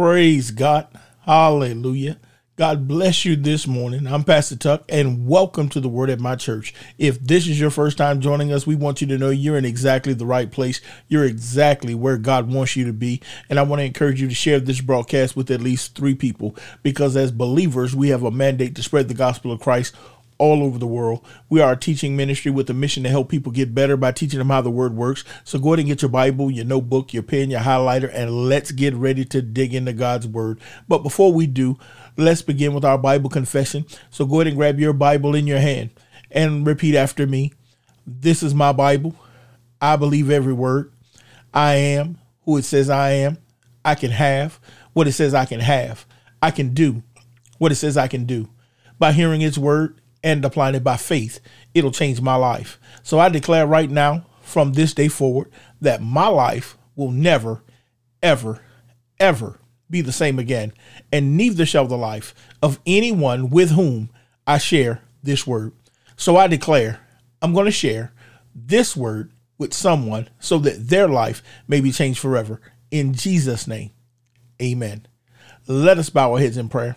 Praise God. Hallelujah. God bless you this morning. I'm Pastor Tuck, and welcome to the Word at My Church. If this is your first time joining us, we want you to know you're in exactly the right place. You're exactly where God wants you to be. And I want to encourage you to share this broadcast with at least three people because as believers, we have a mandate to spread the gospel of Christ all over the world. We are a teaching ministry with a mission to help people get better by teaching them how the word works. So go ahead and get your Bible, your notebook, your pen, your highlighter, and let's get ready to dig into God's word. But before we do, let's begin with our Bible confession. So go ahead and grab your Bible in your hand and repeat after me. This is my Bible. I believe every word. I am who it says I am. I can have what it says I can have. I can do what it says I can do. By hearing its word, and applying it by faith, it'll change my life. So I declare right now, from this day forward, that my life will never, ever, ever be the same again, and neither shall the life of anyone with whom I share this word. So I declare, I'm going to share this word with someone so that their life may be changed forever. In Jesus' name, amen. Let us bow our heads in prayer.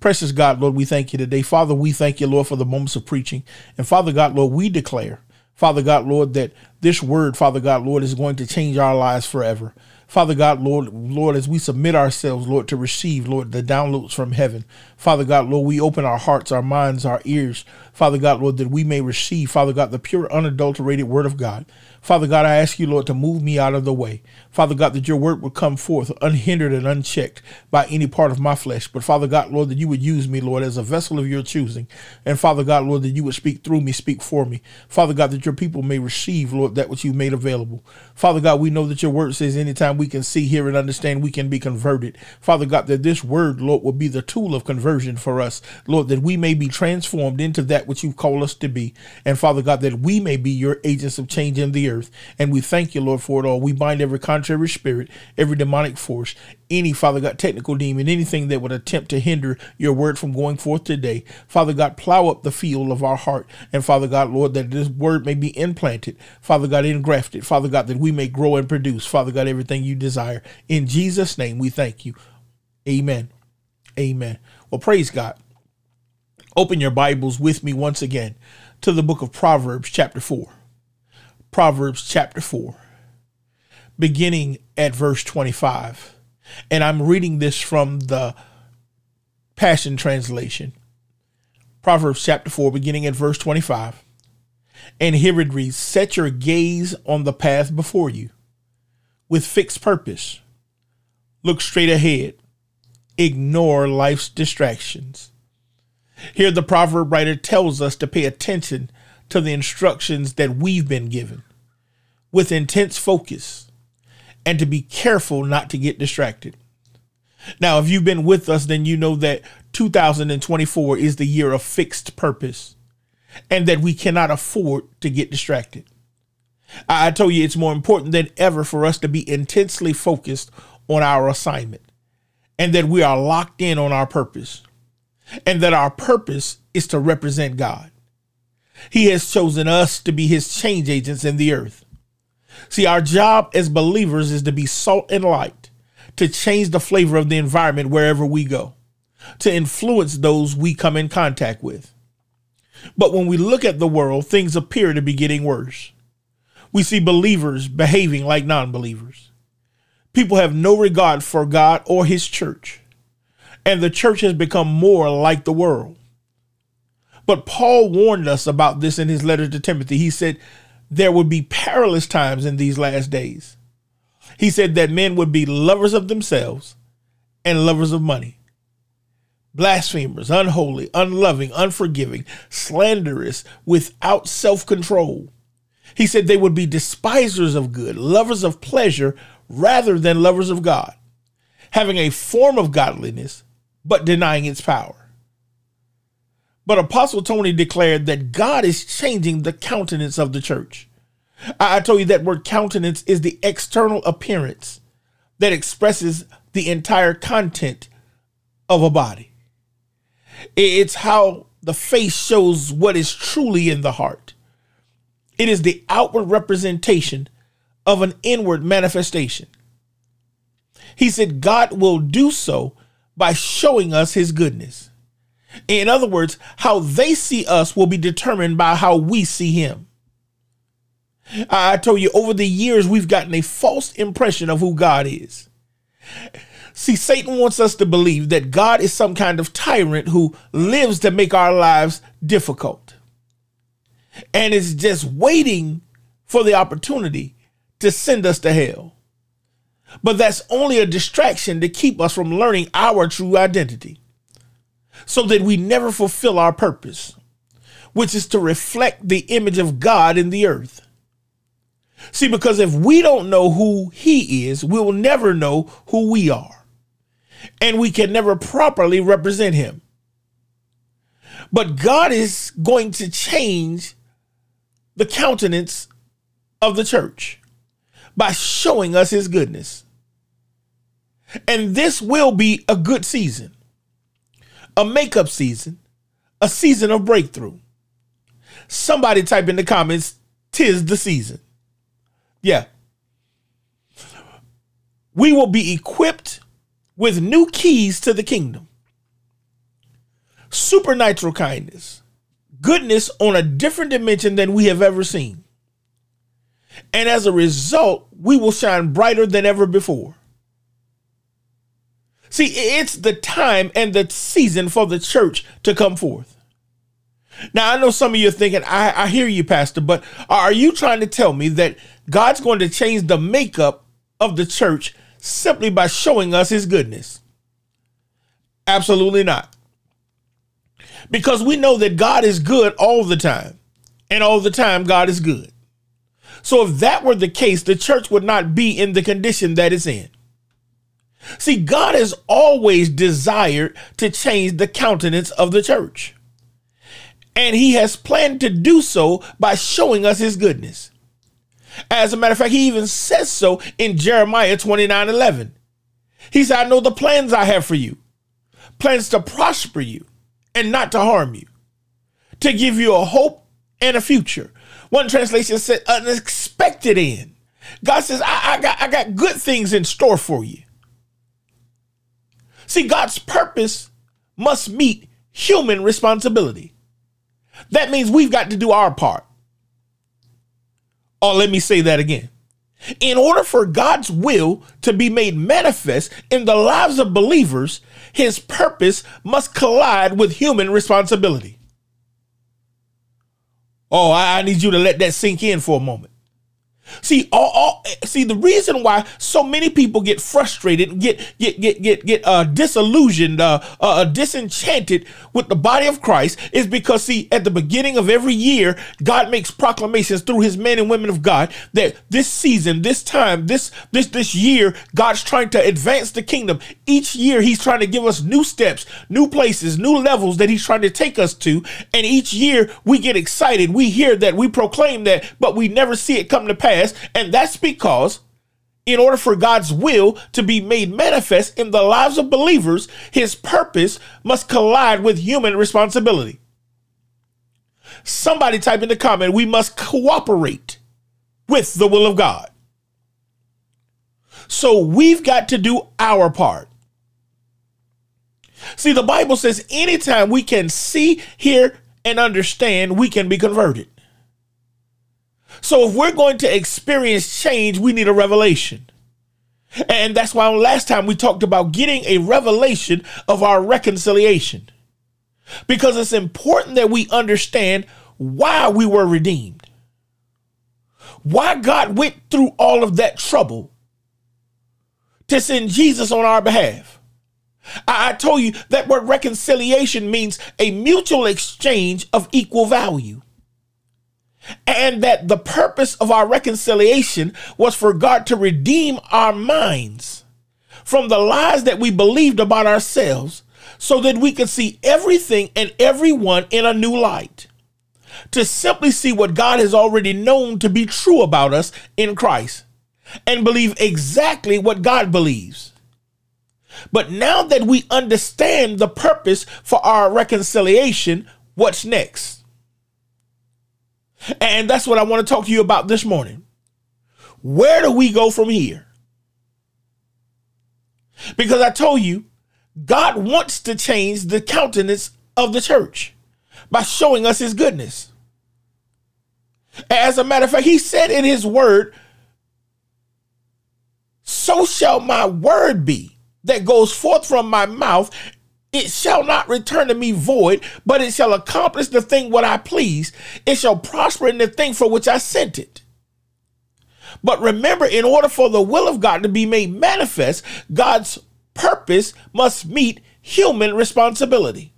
Precious God, Lord, we thank you today. Father, we thank you, Lord, for the moments of preaching. And Father God, Lord, we declare, Father God, Lord, that this word, Father God, Lord, is going to change our lives forever. Father God, Lord, Lord, as we submit ourselves, Lord, to receive, Lord, the downloads from heaven. Father God, Lord, we open our hearts, our minds, our ears, Father God, Lord, that we may receive, Father God, the pure, unadulterated word of God. Father God, I ask you, Lord, to move me out of the way. Father God, that your word would come forth unhindered and unchecked by any part of my flesh. But Father God, Lord, that you would use me, Lord, as a vessel of your choosing. And Father God, Lord, that you would speak through me, speak for me. Father God, that your people may receive, Lord, that which you've made available. Father God, we know that your word says anytime we can see, hear, and understand, we can be converted. Father God, that this word, Lord, will be the tool of conversion for us. Lord, that we may be transformed into that which you've called us to be. And Father God, that we may be your agents of change in the earth. And we thank you, Lord, for it all. We bind every contrary spirit, every demonic force, any, Father God, technical demon, anything that would attempt to hinder your word from going forth today. Father God, plow up the field of our heart. And Father God, Lord, that this word may be implanted. Father God, engrafted. Father God, that we may grow and produce. Father God, everything you desire. In Jesus' name, we thank you. Amen. Amen. Well, praise God. Open your Bibles with me once again to the book of Proverbs, chapter 4. Proverbs, chapter 4, beginning at verse 25. And I'm reading this from the Passion Translation. Proverbs chapter 4, beginning at verse 25. And here it reads Set your gaze on the path before you with fixed purpose. Look straight ahead. Ignore life's distractions. Here, the proverb writer tells us to pay attention to the instructions that we've been given with intense focus and to be careful not to get distracted. Now, if you've been with us, then you know that 2024 is the year of fixed purpose and that we cannot afford to get distracted. I told you it's more important than ever for us to be intensely focused on our assignment and that we are locked in on our purpose and that our purpose is to represent God. He has chosen us to be his change agents in the earth. See, our job as believers is to be salt and light, to change the flavor of the environment wherever we go, to influence those we come in contact with. But when we look at the world, things appear to be getting worse. We see believers behaving like non believers. People have no regard for God or his church, and the church has become more like the world. But Paul warned us about this in his letter to Timothy. He said, There would be perilous times in these last days. He said that men would be lovers of themselves and lovers of money, blasphemers, unholy, unloving, unforgiving, slanderous, without self control. He said they would be despisers of good, lovers of pleasure rather than lovers of God, having a form of godliness, but denying its power. But Apostle Tony declared that God is changing the countenance of the church. I, told you that word countenance is the external appearance that expresses the entire content of a body. It's how the face shows what is truly in the heart. It is the outward representation of an inward manifestation. He said God will do so by showing us his goodness. In other words, how they see us will be determined by how we see him. I told you over the years, we've gotten a false impression of who God is. See, Satan wants us to believe that God is some kind of tyrant who lives to make our lives difficult and is just waiting for the opportunity to send us to hell. But that's only a distraction to keep us from learning our true identity so that we never fulfill our purpose, which is to reflect the image of God in the earth. See, because if we don't know who He is, we will never know who we are, and we can never properly represent Him. But God is going to change the countenance of the church by showing us His goodness. And this will be a good season, a makeup season, a season of breakthrough. Somebody type in the comments, tis the season. Yeah. We will be equipped with new keys to the kingdom. Supernatural kindness, goodness on a different dimension than we have ever seen. And as a result, we will shine brighter than ever before. See, it's the time and the season for the church to come forth. Now, I know some of you are thinking, I, I hear you, Pastor, but are you trying to tell me that God's going to change the makeup of the church simply by showing us his goodness? Absolutely not. Because we know that God is good all the time, and all the time, God is good. So, if that were the case, the church would not be in the condition that it's in. See, God has always desired to change the countenance of the church. And he has planned to do so by showing us his goodness. As a matter of fact, he even says so in Jeremiah 29 11. He said, I know the plans I have for you plans to prosper you and not to harm you, to give you a hope and a future. One translation said, unexpected end. God says, I, I, got, I got good things in store for you. See, God's purpose must meet human responsibility. That means we've got to do our part. Oh, let me say that again. In order for God's will to be made manifest in the lives of believers, his purpose must collide with human responsibility. Oh, I need you to let that sink in for a moment. See, all, all, see the reason why so many people get frustrated get get get get get uh, disillusioned, uh, uh, uh, disenchanted with the body of Christ is because see, at the beginning of every year, God makes proclamations through His men and women of God that this season, this time, this this this year, God's trying to advance the kingdom. Each year, He's trying to give us new steps, new places, new levels that He's trying to take us to, and each year we get excited. We hear that, we proclaim that, but we never see it come to pass and that's because in order for God's will to be made manifest in the lives of believers, his purpose must collide with human responsibility. Somebody type in the comment, we must cooperate with the will of God. So we've got to do our part. See, the Bible says anytime we can see, hear, and understand, we can be converted. So if we're going to experience change, we need a revelation. And that's why last time we talked about getting a revelation of our reconciliation. Because it's important that we understand why we were redeemed. Why God went through all of that trouble to send Jesus on our behalf. I, told you that word reconciliation means a mutual exchange of equal value and that the purpose of our reconciliation was for God to redeem our minds from the lies that we believed about ourselves so that we could see everything and everyone in a new light. To simply see what God has already known to be true about us in Christ and believe exactly what God believes. But now that we understand the purpose for our reconciliation, what's next? And that's what I want to talk to you about this morning. Where do we go from here? Because I told you, God wants to change the countenance of the church by showing us his goodness. As a matter of fact, he said in his word, So shall my word be that goes forth from my mouth. It shall not return to me void, but it shall accomplish the thing what I please. It shall prosper in the thing for which I sent it. But remember, in order for the will of God to be made manifest, God's purpose must meet human responsibility.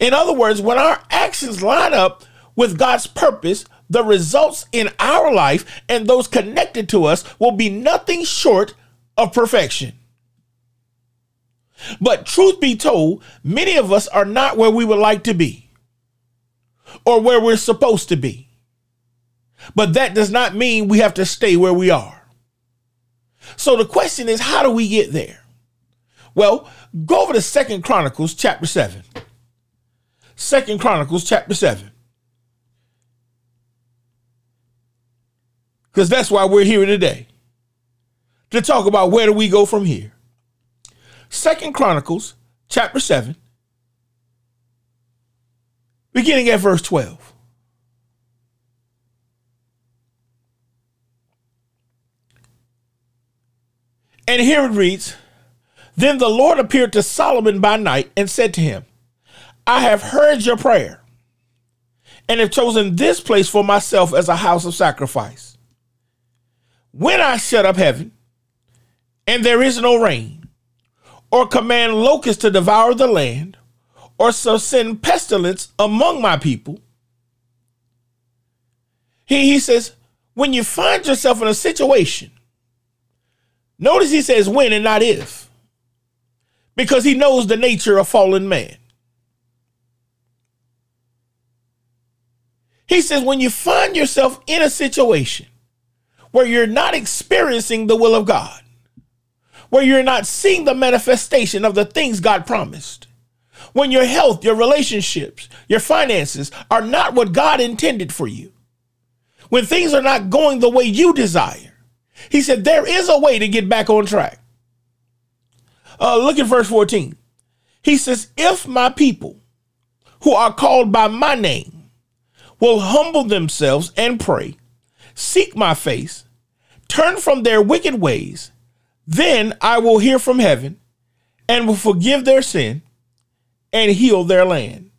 In other words, when our actions line up with God's purpose, the results in our life and those connected to us will be nothing short of perfection. But truth be told, many of us are not where we would like to be or where we're supposed to be. But that does not mean we have to stay where we are. So the question is, how do we get there? Well, go over to Second Chronicles chapter 7. Second Chronicles chapter 7. Because that's why we're here today. To talk about where do we go from here. Second Chronicles chapter 7, beginning at verse 12. And here it reads Then the Lord appeared to Solomon by night and said to him, I have heard your prayer and have chosen this place for myself as a house of sacrifice. When I shut up heaven and there is no rain, or command locusts to devour the land, or so send pestilence among my people, he, he says, when you find yourself in a situation, notice he says when and not if, because he knows the nature of fallen man. He says, when you find yourself in a situation where you're not experiencing the will of God, where you're not seeing the manifestation of the things God promised, when your health, your relationships, your finances are not what God intended for you, when things are not going the way you desire, he said, there is a way to get back on track. Uh, look at verse 14. He says, If my people who are called by my name will humble themselves and pray, seek my face, turn from their wicked ways, then I will hear from heaven and will forgive their sin and heal their land.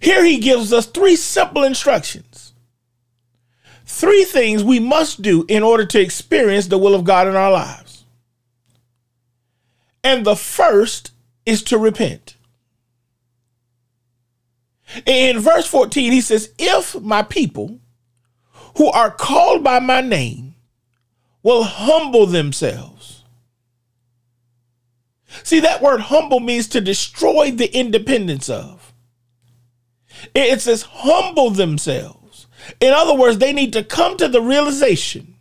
Here he gives us three simple instructions. Three things we must do in order to experience the will of God in our lives. And the first is to repent. In verse 14, he says, If my people who are called by my name will humble themselves. See, that word humble means to destroy the independence of. It says humble themselves. In other words, they need to come to the realization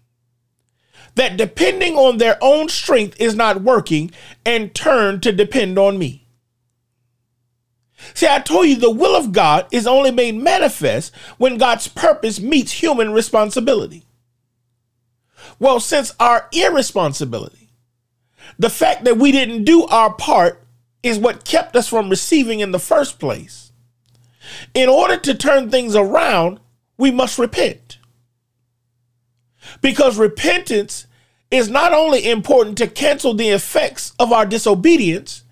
that depending on their own strength is not working and turn to depend on me. See, I told you the will of God is only made manifest when God's purpose meets human responsibility. Well, since our irresponsibility, the fact that we didn't do our part is what kept us from receiving in the first place. In order to turn things around, we must repent. Because repentance is not only important to cancel the effects of our disobedience,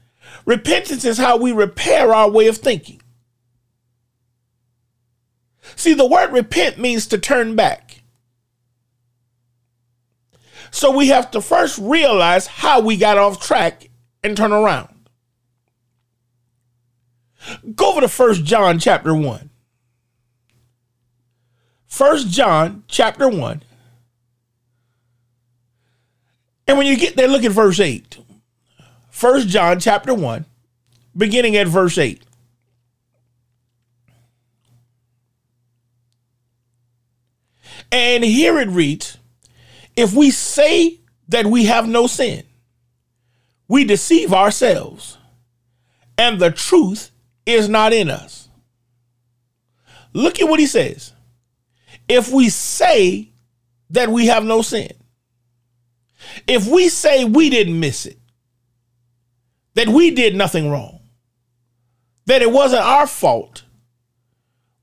Repentance is how we repair our way of thinking. See, the word repent means to turn back. So we have to first realize how we got off track and turn around. Go over to First John chapter 1. First John chapter 1. And when you get there, look at verse 8. First John chapter 1, beginning at verse 8. And here it reads If we say that we have no sin, we deceive ourselves, and the truth is not in us. Look at what he says. If we say that we have no sin, If we say we didn't miss it, that we did nothing wrong, that it wasn't our fault,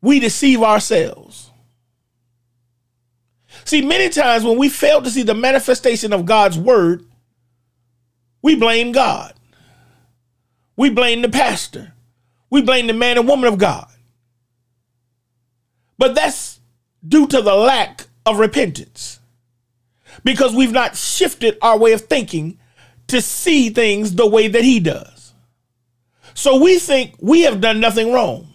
we deceive ourselves. See, many times when we fail to see the manifestation of God's word, we blame God. We blame the pastor. We blame the man and woman of God. But that's due to the lack of repentance because we've not shifted our way of thinking to see things the way that he does. So we think we have done nothing wrong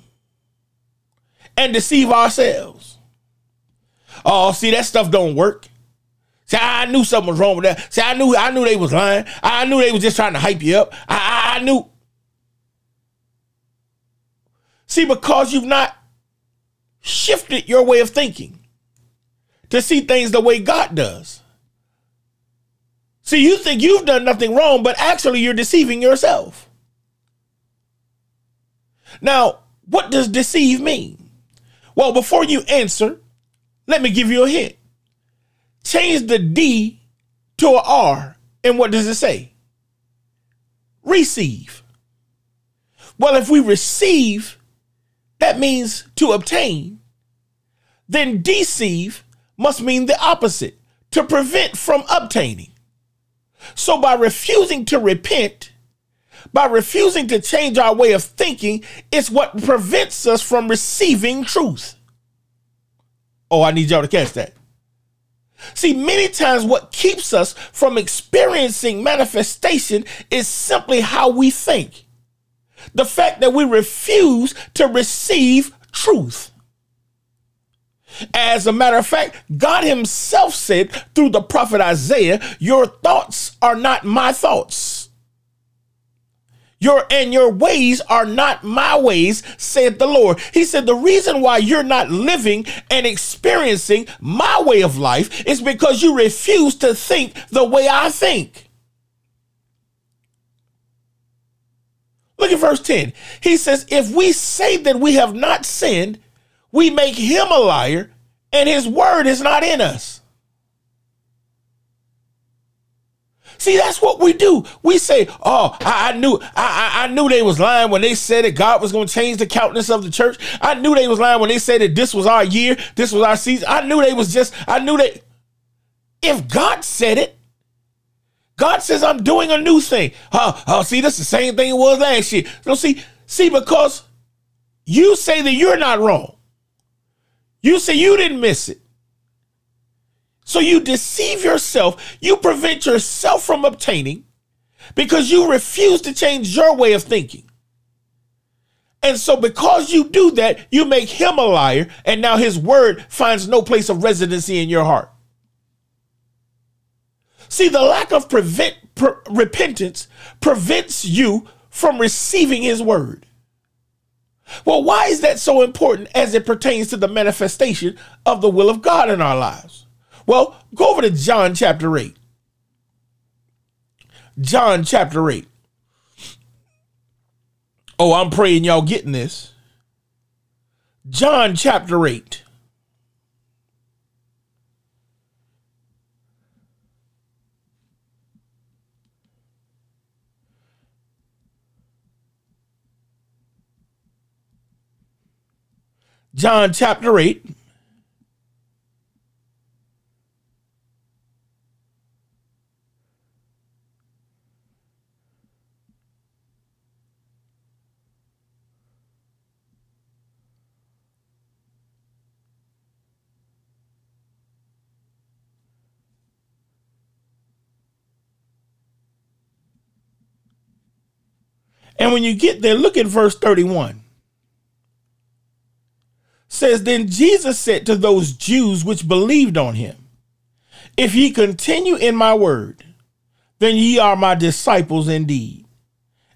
and deceive ourselves. Oh, see, that stuff don't work. See, I knew something was wrong with that. See, I knew I knew they was lying. I knew they was just trying to hype you up. I, I, knew. See, because you've not shifted your way of thinking to see things the way God does. See, you think you've done nothing wrong, but actually you're deceiving yourself. Now, what does deceive mean? Well, before you answer, let me give you a hint. Change the D to a R, and what does it say? Receive. Well, if we receive, that means to obtain. Then deceive must mean the opposite, to prevent from obtaining. So by refusing to repent, by refusing to change our way of thinking, it's what prevents us from receiving truth. Oh, I need y'all to catch that. See, many times what keeps us from experiencing manifestation is simply how we think. The fact that we refuse to receive truth. As a matter of fact, God Himself said through the prophet Isaiah, Your thoughts are not my thoughts your and your ways are not my ways, said the Lord. He said the reason why you're not living and experiencing my way of life is because you refuse to think the way I think. Look at verse 10. He says, If we say that we have not sinned, we make him a liar, and his word is not in us. See, that's what we do. We say, "Oh, I, I knew, I, I, knew they was lying when they said that God was going to change the countenance of the church. I knew they was lying when they said that this was our year, this was our season. I knew they was just, I knew that. If God said it, God says, "I'm doing a new thing." Oh, oh see, this is the same thing it was last year. So see, see, because you say that you're not wrong. You say you didn't miss it. So you deceive yourself, you prevent yourself from obtaining because you refuse to change your way of thinking. And so, because you do that, you make him a liar, and now his word finds no place of residency in your heart. See, the lack of prevent, pre- repentance prevents you from receiving his word. Well, why is that so important as it pertains to the manifestation of the will of God in our lives? Well, go over to John chapter 8. John chapter 8. Oh, I'm praying y'all getting this. John chapter 8. John chapter 8 And when you get there, look at verse 31. Says, Then Jesus said to those Jews which believed on him, If ye continue in my word, then ye are my disciples indeed,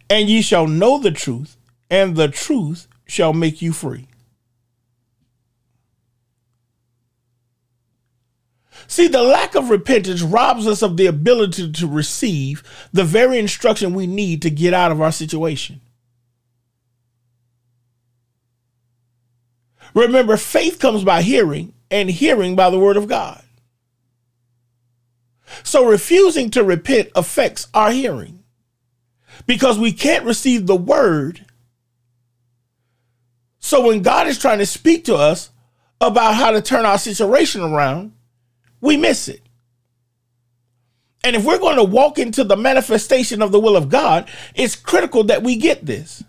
and ye shall know the truth, and the truth shall make you free. See, the lack of repentance robs us of the ability to receive the very instruction we need to get out of our situation. Remember, faith comes by hearing, and hearing by the word of God. So refusing to repent affects our hearing because we can't receive the word. So when God is trying to speak to us about how to turn our situation around, we miss it. And if we're going to walk into the manifestation of the will of God, it's critical that we get this.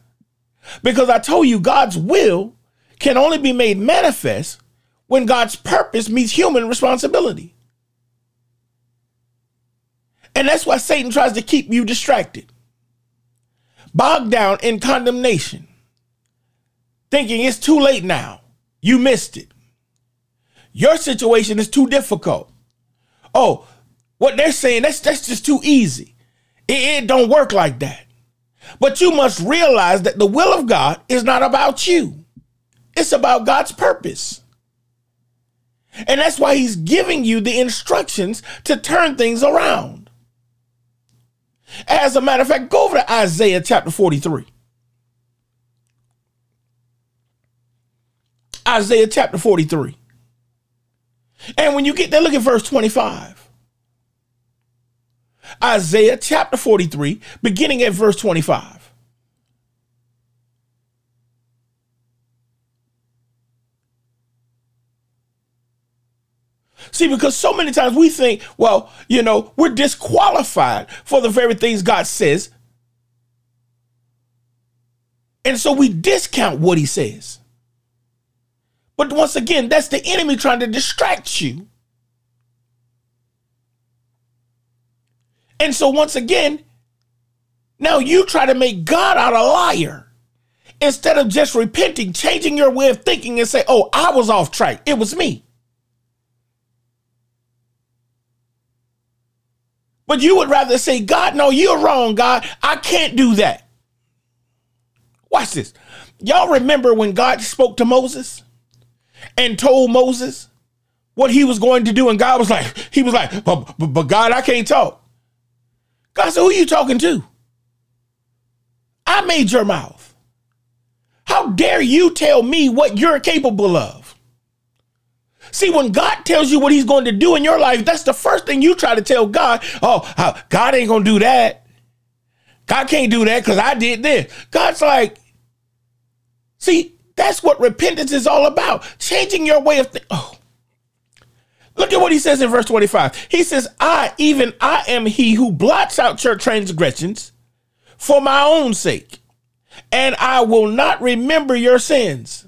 Because I told you, God's will can only be made manifest when God's purpose meets human responsibility. And that's why Satan tries to keep you distracted, bogged down in condemnation, thinking it's too late now. You missed it. Your situation is too difficult. Oh, what they're saying, that's, that's just too easy. It, it don't work like that. But you must realize that the will of God is not about you. It's about God's purpose. And that's why he's giving you the instructions to turn things around. As a matter of fact, go over to Isaiah chapter 43. Isaiah chapter 43. And when you get there, look at verse 25. Isaiah chapter 43, beginning at verse 25. See, because so many times we think, well, you know, we're disqualified for the very things God says. And so we discount what he says. But once again, that's the enemy trying to distract you And so once again, now you try to make God out a liar instead of just repenting, changing your way of thinking and say, oh, I was off track. It was me. But you would rather say, God, no, you're wrong, God. I can't do that. Watch this. Y'all remember when God spoke to Moses and told Moses what he was going to do? And God was like, he was like, but, but, but God, I can't talk. God said, Who are you talking to? I made your mouth. How dare you tell me what you're capable of? See, when God tells you what he's going to do in your life, that's the first thing you try to tell God. Oh, God ain't going to do that. God can't do that because I did this. God's like, see, that's what repentance is all about. Changing your way of thinking. Oh, Look at what he says in verse 25. He says, I, even I am he who blots out your transgressions for my own sake, and I will not remember your sins.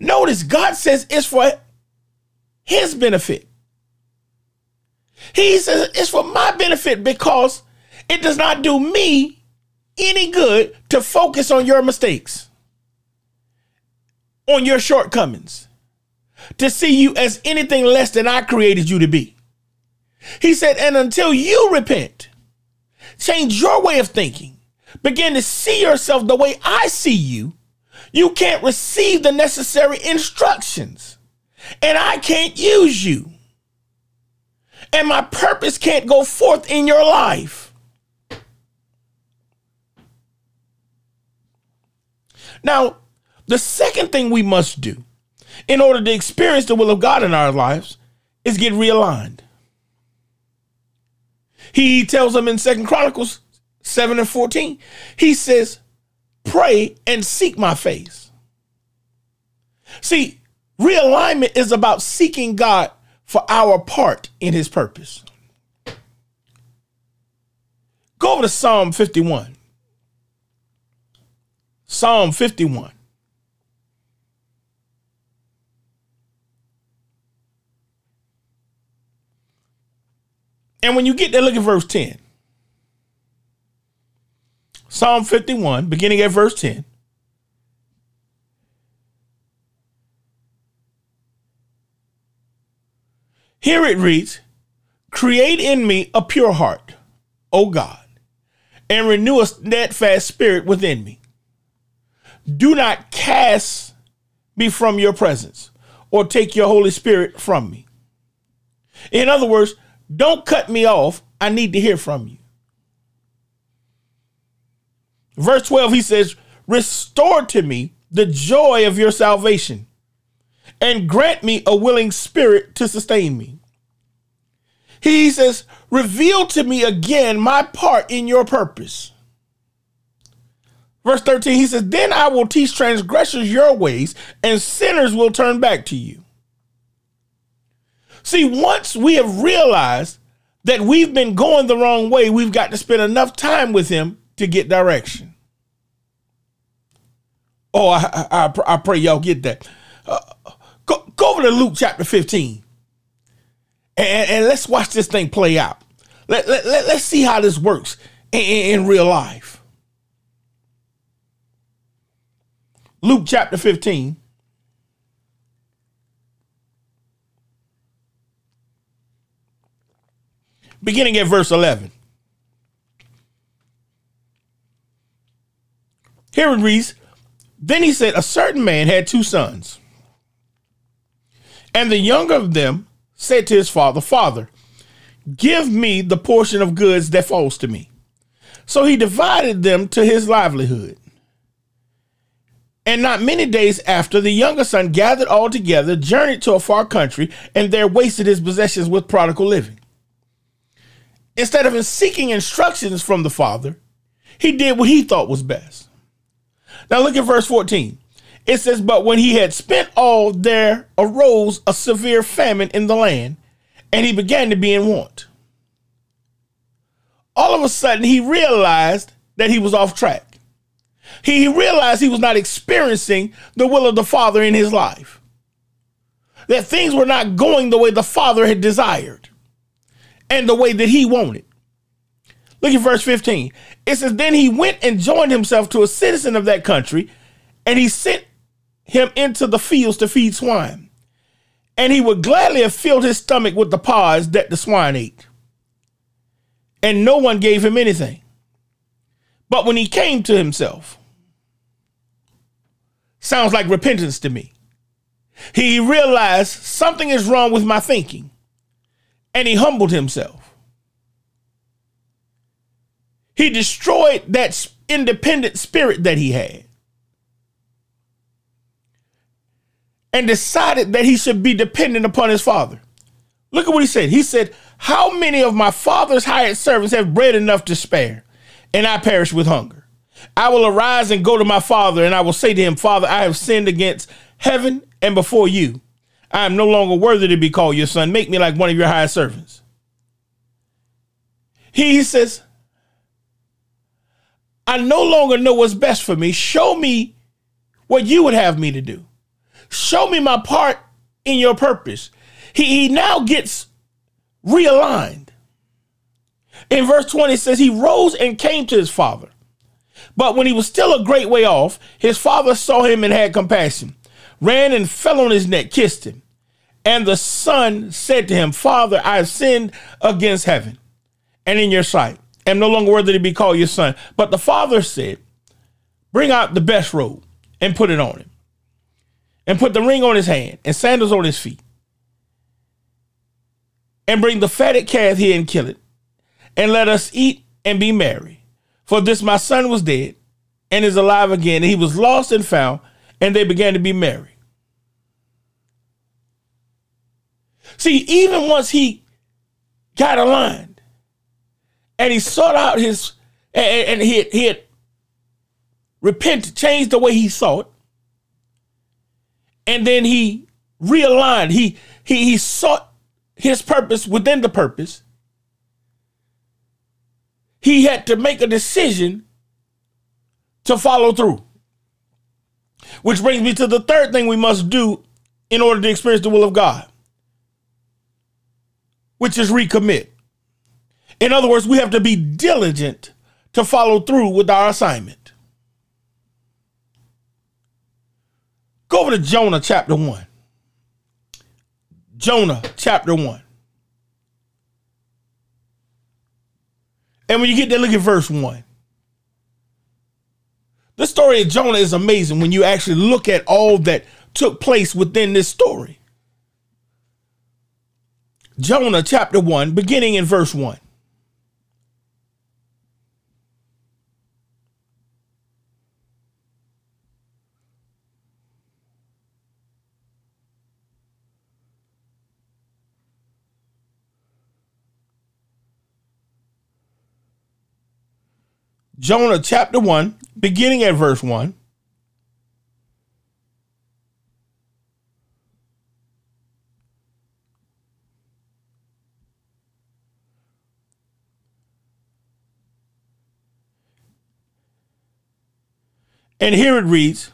Notice God says it's for his benefit. He says it's for my benefit because it does not do me any good to focus on your mistakes, on your shortcomings to see you as anything less than I created you to be. He said, and until you repent, change your way of thinking, begin to see yourself the way I see you, you can't receive the necessary instructions. And I can't use you. And my purpose can't go forth in your life. Now, the second thing we must do in order to experience the will of God in our lives is get realigned. He tells them in Second Chronicles 7 and 14, he says, pray and seek my face. See, realignment is about seeking God for our part in his purpose. Go over to Psalm 51. Psalm 51. And when you get there, look at verse 10. Psalm 51, beginning at verse 10. Here it reads Create in me a pure heart, O God, and renew a steadfast spirit within me. Do not cast me from your presence or take your Holy Spirit from me. In other words, don't cut me off. I need to hear from you. Verse 12, he says, Restore to me the joy of your salvation and grant me a willing spirit to sustain me. He says, Reveal to me again my part in your purpose. Verse 13, he says, Then I will teach transgressors your ways, and sinners will turn back to you. See, once we have realized that we've been going the wrong way, we've got to spend enough time with him to get direction. Oh, I, I, I pray y'all get that. Uh, go, go over to Luke chapter 15 and, and let's watch this thing play out. Let, let, let, us see how this works in, in, in real life. Luke chapter 15. Beginning at verse 11. Here it reads Then he said, A certain man had two sons. And the younger of them said to his father, Father, give me the portion of goods that falls to me. So he divided them to his livelihood. And not many days after, the younger son gathered all together, journeyed to a far country, and there wasted his possessions with prodigal living. Instead of seeking instructions from the father, he did what he thought was best. Now look at verse 14. It says, But when he had spent all, there arose a severe famine in the land, and he began to be in want. All of a sudden, he realized that he was off track. He realized he was not experiencing the will of the Father in his life, that things were not going the way the Father had desired and the way that he wanted. Look at verse 15. It says, Then he went and joined himself to a citizen of that country, and he sent him into the fields to feed swine. And he would gladly have filled his stomach with the pods that the swine ate. And no one gave him anything. But when he came to himself, sounds like repentance to me. He realized something is wrong with my thinking. And he humbled himself. He destroyed that independent spirit that he had. and decided that he should be dependent upon his father. Look at what he said. He said, How many of my father's hired servants have bread enough to spare, and I perish with hunger? I will arise and go to my father, and I will say to him, Father, I have sinned against heaven and before you. I am no longer worthy to be called your son. Make me like one of your hired servants. He says, I no longer know what's best for me. Show me what you would have me to do. Show me my part in your purpose. He, he now gets realigned. In verse 20, it says, He rose and came to his father. But when he was still a great way off, his father saw him and had compassion, ran and fell on his neck, kissed him. And the son said to him, Father, I have sinned against heaven and in your sight, am no longer worthy to be called your son. But the father said, Bring out the best robe and put it on him and put the ring on his hand and sandals on his feet. And bring the fatted calf here and kill it. And let us eat and be merry. For this my son was dead and is alive again. And he was lost and found, and they began to be merry. See, even once he got aligned and he sought out his, and, and he, had, he had repented, changed the way he thought, and then he realigned. He he he sought his purpose within the purpose. He had to make a decision to follow through. Which brings me to the third thing we must do in order to experience the will of God, which is recommit. In other words, we have to be diligent to follow through with our assignment. Go over to Jonah chapter 1. Jonah chapter 1. And when you get there, look at verse 1. The story of Jonah is amazing when you actually look at all that took place within this story. Jonah chapter 1, beginning in verse 1. Jonah chapter 1, beginning at verse 1. And here it reads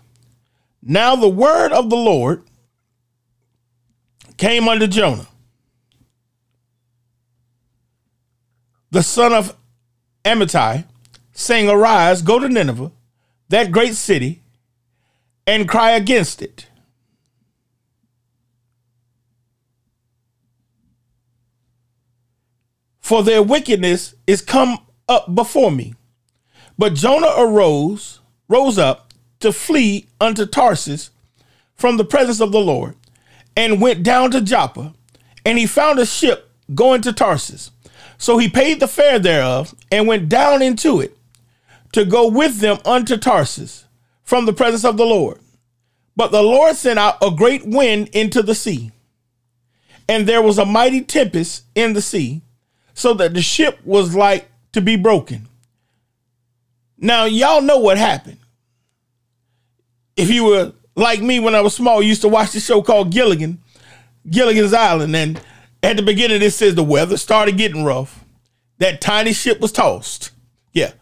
Now the word of the Lord came unto Jonah, the son of Amittai, saying, Arise, go to Nineveh, that great city, and cry against it. For their wickedness is come up before me. But Jonah arose rose up to flee unto Tarsus from the presence of the Lord and went down to Joppa, and he found a ship going to Tarsus. So he paid the fare thereof and went down into it to go with them unto Tarsus from the presence of the Lord. But the Lord sent out a great wind into the sea, and there was a mighty tempest in the sea, so that the ship was like to be broken. Now, y'all know what happened if you were like me when I was small, used to watch the show called Gilligan, Gilligan's Island, and at the beginning it says the weather started getting rough. That tiny ship was tossed. Yeah,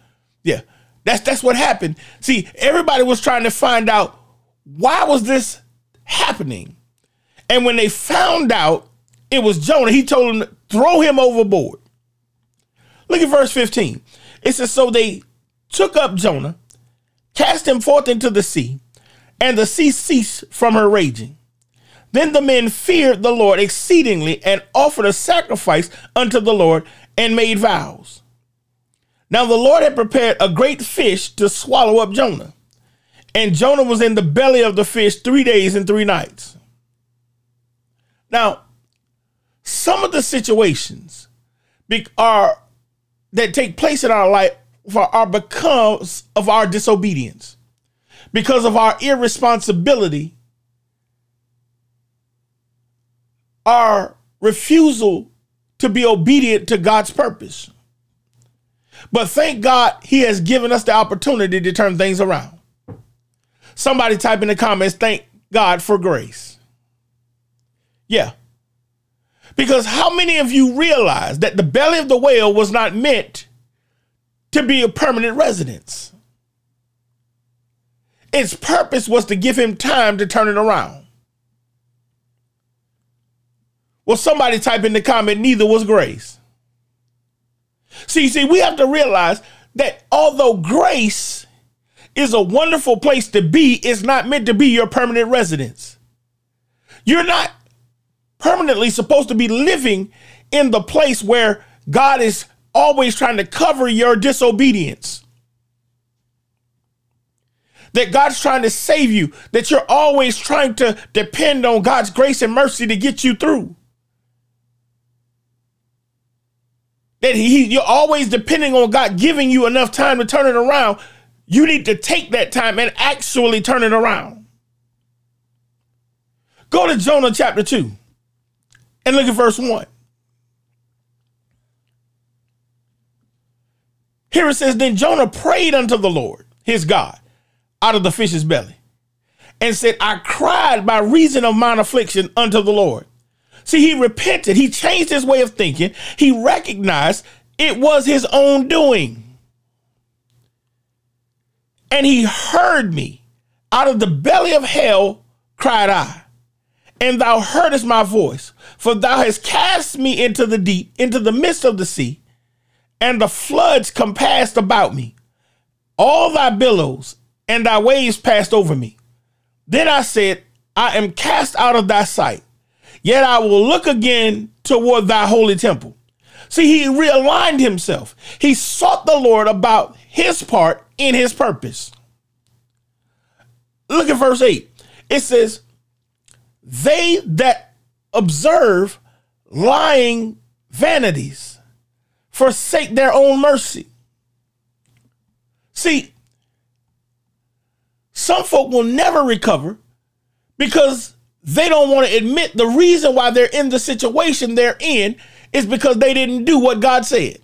yeah. That's that's what happened. See, everybody was trying to find out why was this happening, and when they found out it was Jonah, he told them throw him overboard. Look at verse 15. It says, So they took up Jonah, cast him forth into the sea, and the sea ceased from her raging. Then the men feared the Lord exceedingly and offered a sacrifice unto the Lord and made vows. Now the Lord had prepared a great fish to swallow up Jonah. And Jonah was in the belly of the fish three days and three nights. Now, some of the situations are that take place in our life are because of our disobedience because of our irresponsibility, our refusal to be obedient to God's purpose. But thank God he has given us the opportunity to turn things around. Somebody type in the comments, thank God for grace. Yeah. Because how many of you realize that the belly of the whale was not meant to be a permanent residence? Its purpose was to give him time to turn it around. Well, somebody type in the comment, neither was grace. See, see, we have to realize that although grace is a wonderful place to be, it's not meant to be your permanent residence. You're not permanently supposed to be living in the place where God is always trying to cover your disobedience that God's trying to save you, that you're always trying to depend on God's grace and mercy to get you through. That he, you're always depending on God giving you enough time to turn it around. You need to take that time and actually turn it around. Go to Jonah chapter 2 and look at verse 1. Here it says, Then Jonah prayed unto the Lord, his God out of the fish's belly and said, I cried by reason of mine affliction unto the Lord. See, he repented. He changed his way of thinking. He recognized it was his own doing. And he heard me. Out of the belly of hell cried I, and thou heardest my voice. For thou hast cast me into the deep, into the midst of the sea, and the floods compassed about me. All thy billows and thy waves passed over me. Then I said, I am cast out of thy sight, yet I will look again toward thy holy temple. See, he realigned himself. He sought the Lord about his part in his purpose. Look at verse 8. It says, They that observe lying vanities forsake their own mercy. See, some folk will never recover because they don't want to admit the reason why they're in the situation they're in is because they didn't do what God said.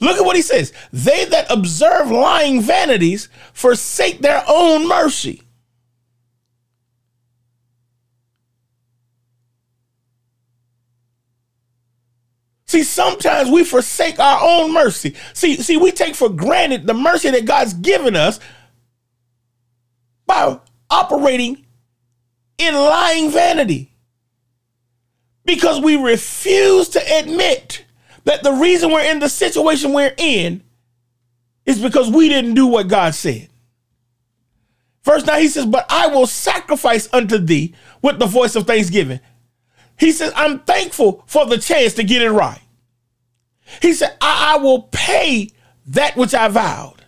Look at what he says. They that observe lying vanities forsake their own mercy. See, sometimes we forsake our own mercy. See, see, we take for granted the mercy that God's given us by operating in lying vanity. Because we refuse to admit that the reason we're in the situation we're in is because we didn't do what God said. Verse 9, he says, But I will sacrifice unto thee with the voice of thanksgiving. He says, I'm thankful for the chance to get it right. He said, I, I will pay that which I vowed.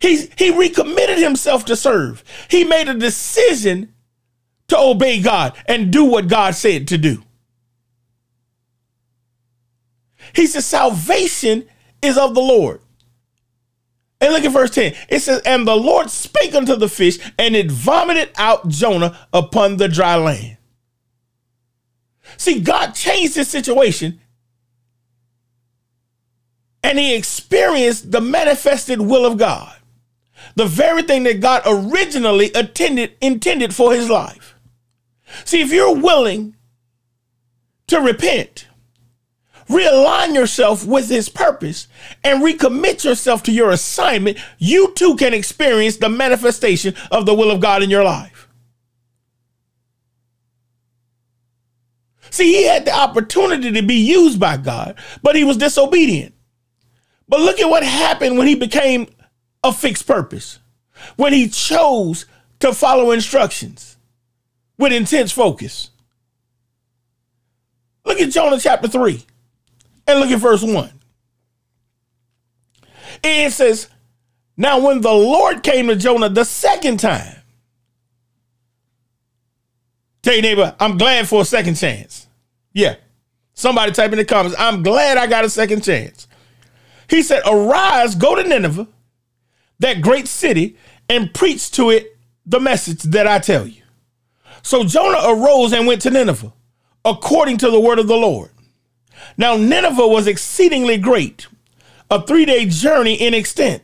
He, he recommitted himself to serve. He made a decision to obey God and do what God said to do. He says, Salvation is of the Lord. And look at verse 10. It says, And the Lord spake unto the fish, and it vomited out Jonah upon the dry land. See, God changed his situation, and he experienced the manifested will of God, the very thing that God originally attended, intended for his life. See, if you're willing to repent, realign yourself with his purpose and recommit yourself to your assignment, you too can experience the manifestation of the will of God in your life. See, he had the opportunity to be used by God, but he was disobedient. But look at what happened when he became a fixed purpose, when he chose to follow instructions with intense focus. Look at Jonah chapter 3. And look at verse 1. It says, Now when the Lord came to Jonah the second time, tell your neighbor, I'm glad for a second chance. Yeah. Somebody type in the comments, I'm glad I got a second chance. He said, Arise, go to Nineveh, that great city, and preach to it the message that I tell you. So Jonah arose and went to Nineveh, according to the word of the Lord. Now, Nineveh was exceedingly great, a three day journey in extent.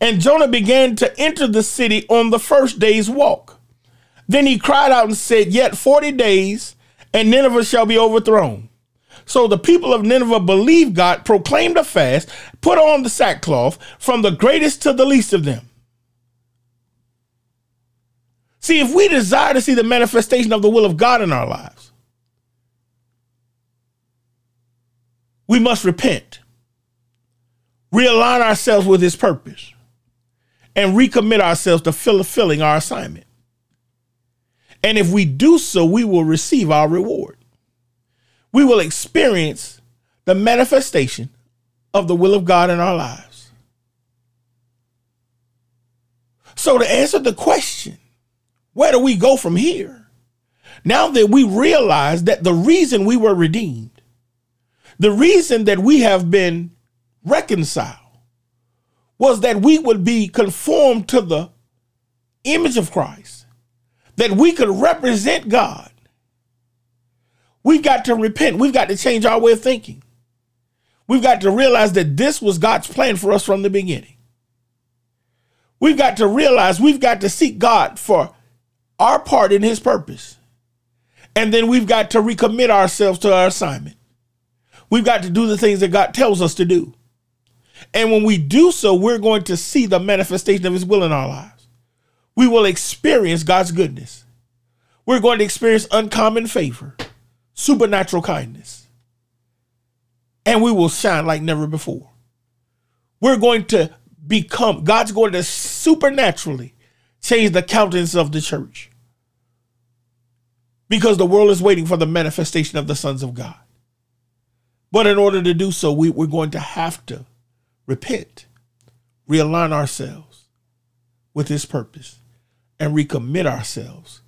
And Jonah began to enter the city on the first day's walk. Then he cried out and said, Yet 40 days, and Nineveh shall be overthrown. So the people of Nineveh believed God, proclaimed a fast, put on the sackcloth, from the greatest to the least of them. See, if we desire to see the manifestation of the will of God in our lives, we must repent, realign ourselves with his purpose, and recommit ourselves to fulfilling our assignment. And if we do so, we will receive our reward. We will experience the manifestation of the will of God in our lives. So, to answer the question, where do we go from here? Now that we realize that the reason we were redeemed the reason that we have been reconciled was that we would be conformed to the image of Christ, that we could represent God. We've got to repent. We've got to change our way of thinking. We've got to realize that this was God's plan for us from the beginning. We've got to realize we've got to seek God for our part in his purpose. And then we've got to recommit ourselves to our assignment. We've got to do the things that God tells us to do. And when we do so, we're going to see the manifestation of His will in our lives. We will experience God's goodness. We're going to experience uncommon favor, supernatural kindness, and we will shine like never before. We're going to become, God's going to supernaturally change the countenance of the church because the world is waiting for the manifestation of the sons of God. But in order to do so, we, we're going to have to repent, realign ourselves with His purpose, and recommit ourselves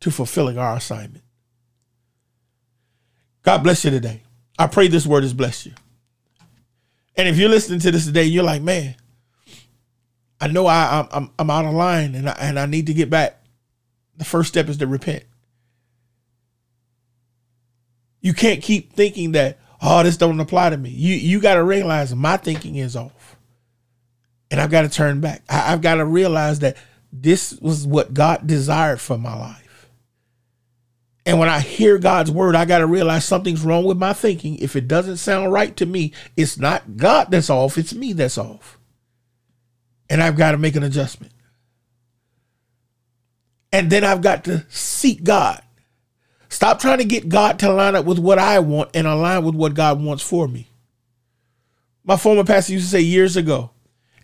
to fulfilling our assignment. God bless you today. I pray this word has blessed you. And if you're listening to this today, you're like, man, I know I, I'm, I'm out of line and I, and I need to get back. The first step is to repent. You can't keep thinking that, oh, this don't apply to me. You you got to realize my thinking is off. And I've got to turn back. I, I've got to realize that this was what God desired for my life. And when I hear God's word, I got to realize something's wrong with my thinking. If it doesn't sound right to me, it's not God that's off, it's me that's off. And I've got to make an adjustment. And then I've got to seek God. Stop trying to get God to line up with what I want and align with what God wants for me. My former pastor used to say years ago,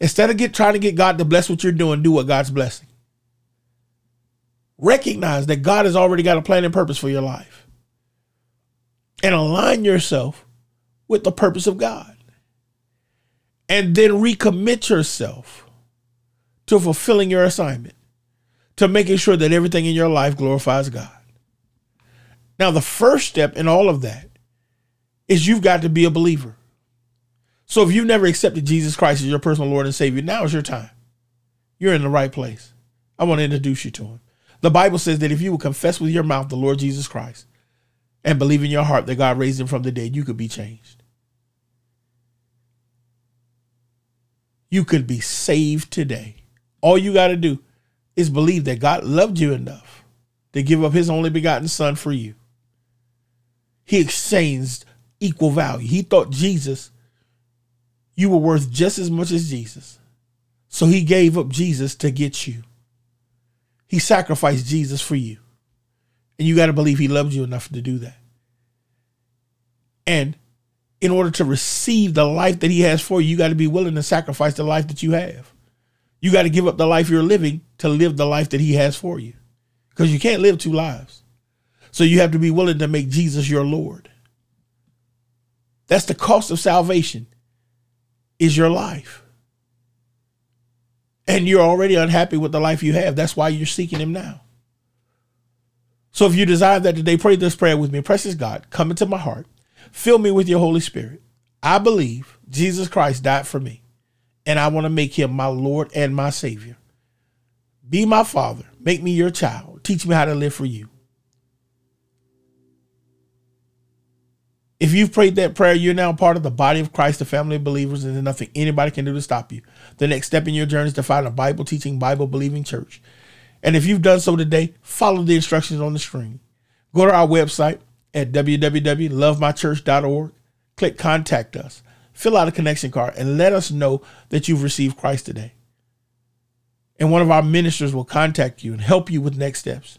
instead of get trying to get God to bless what you're doing, do what God's blessing. Recognize that God has already got a plan and purpose for your life. And align yourself with the purpose of God. And then recommit yourself to fulfilling your assignment, to making sure that everything in your life glorifies God. Now, the first step in all of that is you've got to be a believer. So if you've never accepted Jesus Christ as your personal Lord and Savior, now is your time. You're in the right place. I want to introduce you to him. The Bible says that if you will confess with your mouth the Lord Jesus Christ and believe in your heart that God raised him from the dead, you could be changed. You could be saved today. All you got to do is believe that God loved you enough to give up his only begotten son for you. He exchanged equal value. He thought Jesus, you were worth just as much as Jesus. So he gave up Jesus to get you. He sacrificed Jesus for you. And you got to believe he loved you enough to do that. And in order to receive the life that he has for you, you got to be willing to sacrifice the life that you have. You got to give up the life you're living to live the life that he has for you. Because you can't live two lives. So you have to be willing to make Jesus your Lord. That's the cost of salvation is your life. And you're already unhappy with the life you have. That's why you're seeking him now. So if you desire that today, pray this prayer with me. Precious God, come into my heart. Fill me with your Holy Spirit. I believe Jesus Christ died for me and I want to make him my Lord and my Savior. Be my Father. Make me your child. Teach me how to live for you. If you've prayed that prayer, you're now part of the body of Christ, the family of believers, and there's nothing anybody can do to stop you. The next step in your journey is to find a Bible teaching, Bible believing church. And if you've done so today, follow the instructions on the screen. Go to our website at www.lovemychurch.org. Click contact us fill out a connection card and let us know that you've received Christ today. And one of our ministers will contact you and help you with next steps.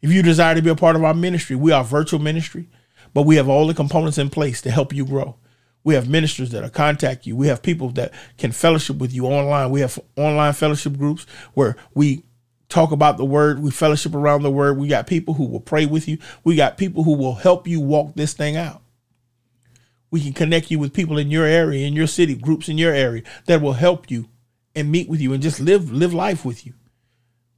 If you desire to be a part of our ministry, we are virtual ministry, but we have all the components in place to help you grow. We have ministers that will contact you. We have people that can fellowship with you online. We have online fellowship groups where we talk about the word, we fellowship around the word. We got people who will pray with you. We got people who will help you walk this thing out we can connect you with people in your area, in your city, groups in your area that will help you and meet with you and just live live life with you.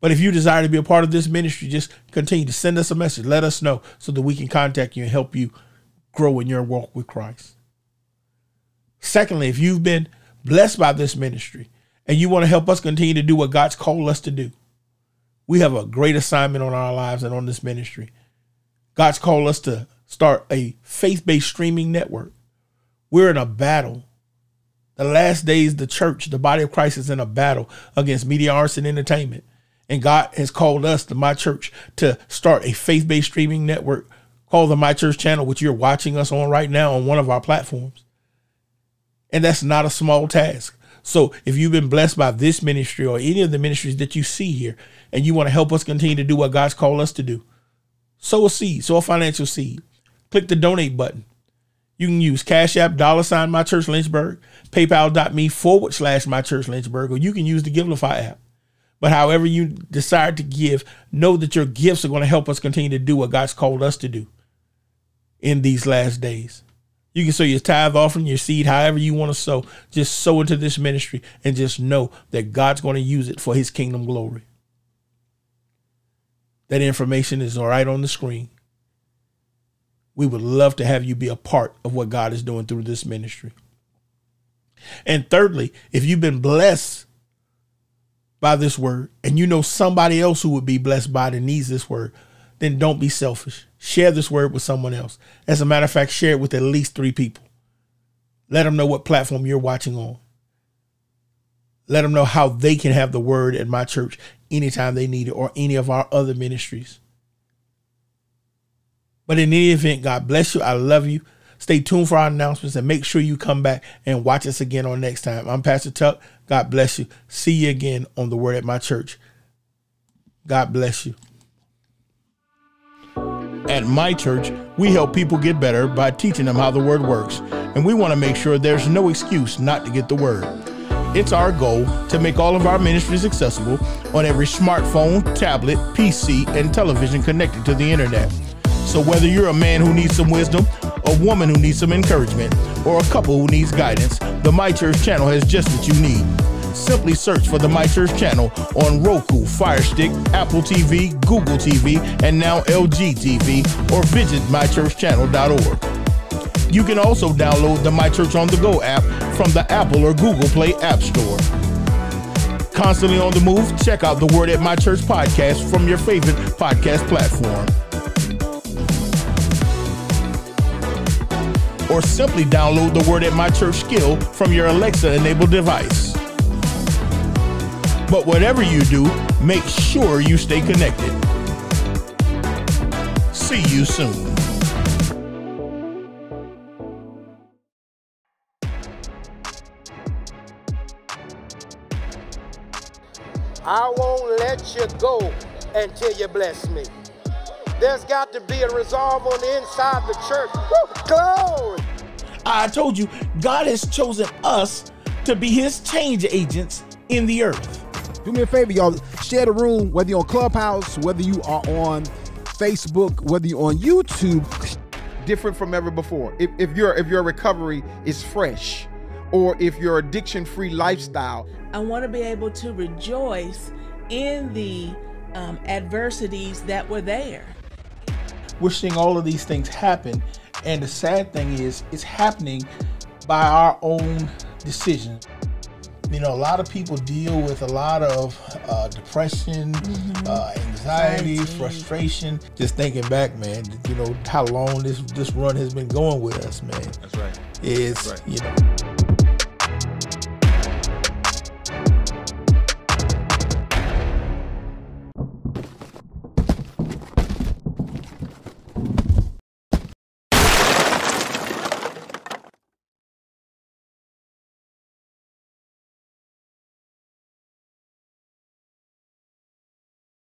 But if you desire to be a part of this ministry, just continue to send us a message. Let us know so that we can contact you and help you grow in your walk with Christ. Secondly, if you've been blessed by this ministry and you want to help us continue to do what God's called us to do, we have a great assignment on our lives and on this ministry. God's called us to start a faith based streaming network we're in a battle. The last days, the church, the body of Christ is in a battle against media, arts, and entertainment. And God has called us, the My Church, to start a faith based streaming network called the My Church channel, which you're watching us on right now on one of our platforms. And that's not a small task. So if you've been blessed by this ministry or any of the ministries that you see here, and you want to help us continue to do what God's called us to do, sow a seed, sow a financial seed. Click the donate button. You can use Cash App, dollar sign my church Lynchburg, paypal.me forward slash my church Lynchburg, or you can use the Givelify app. But however you decide to give, know that your gifts are going to help us continue to do what God's called us to do in these last days. You can sow your tithe offering, your seed, however you want to sow. Just sow into this ministry and just know that God's going to use it for his kingdom glory. That information is all right on the screen we would love to have you be a part of what God is doing through this ministry. And thirdly, if you've been blessed by this word and you know somebody else who would be blessed by it and needs this word, then don't be selfish. Share this word with someone else. As a matter of fact, share it with at least three people. Let them know what platform you're watching on. Let them know how they can have the word at my church anytime they need it or any of our other ministries. But in any event, God bless you. I love you. Stay tuned for our announcements and make sure you come back and watch us again on next time. I'm Pastor Tuck. God bless you. See you again on the Word at my church. God bless you. At my church, we help people get better by teaching them how the Word works, and we want to make sure there's no excuse not to get the Word. It's our goal to make all of our ministries accessible on every smartphone, tablet, PC, and television connected to the internet. So whether you're a man who needs some wisdom, a woman who needs some encouragement, or a couple who needs guidance, the My Church channel has just what you need. Simply search for the My Church channel on Roku, Fire Stick, Apple TV, Google TV, and now LG TV, or visit mychurchchannel.org. You can also download the My Church on the Go app from the Apple or Google Play App Store. Constantly on the move, check out the Word at My Church podcast from your favorite podcast platform. Or simply download the Word at My Church skill from your Alexa enabled device. But whatever you do, make sure you stay connected. See you soon. I won't let you go until you bless me. There's got to be a resolve on the inside of the church. Woo, glory. I told you, God has chosen us to be his change agents in the earth. Do me a favor, y'all. Share the room, whether you're on Clubhouse, whether you are on Facebook, whether you're on YouTube. Different from ever before. If, if your if your recovery is fresh, or if your addiction-free lifestyle I want to be able to rejoice in the um, adversities that were there. We're seeing all of these things happen, and the sad thing is, it's happening by our own decision. You know, a lot of people deal with a lot of uh, depression, mm-hmm. uh, anxiety, Anxiety. frustration. Just thinking back, man, you know how long this this run has been going with us, man. That's right. Is That's right. you know.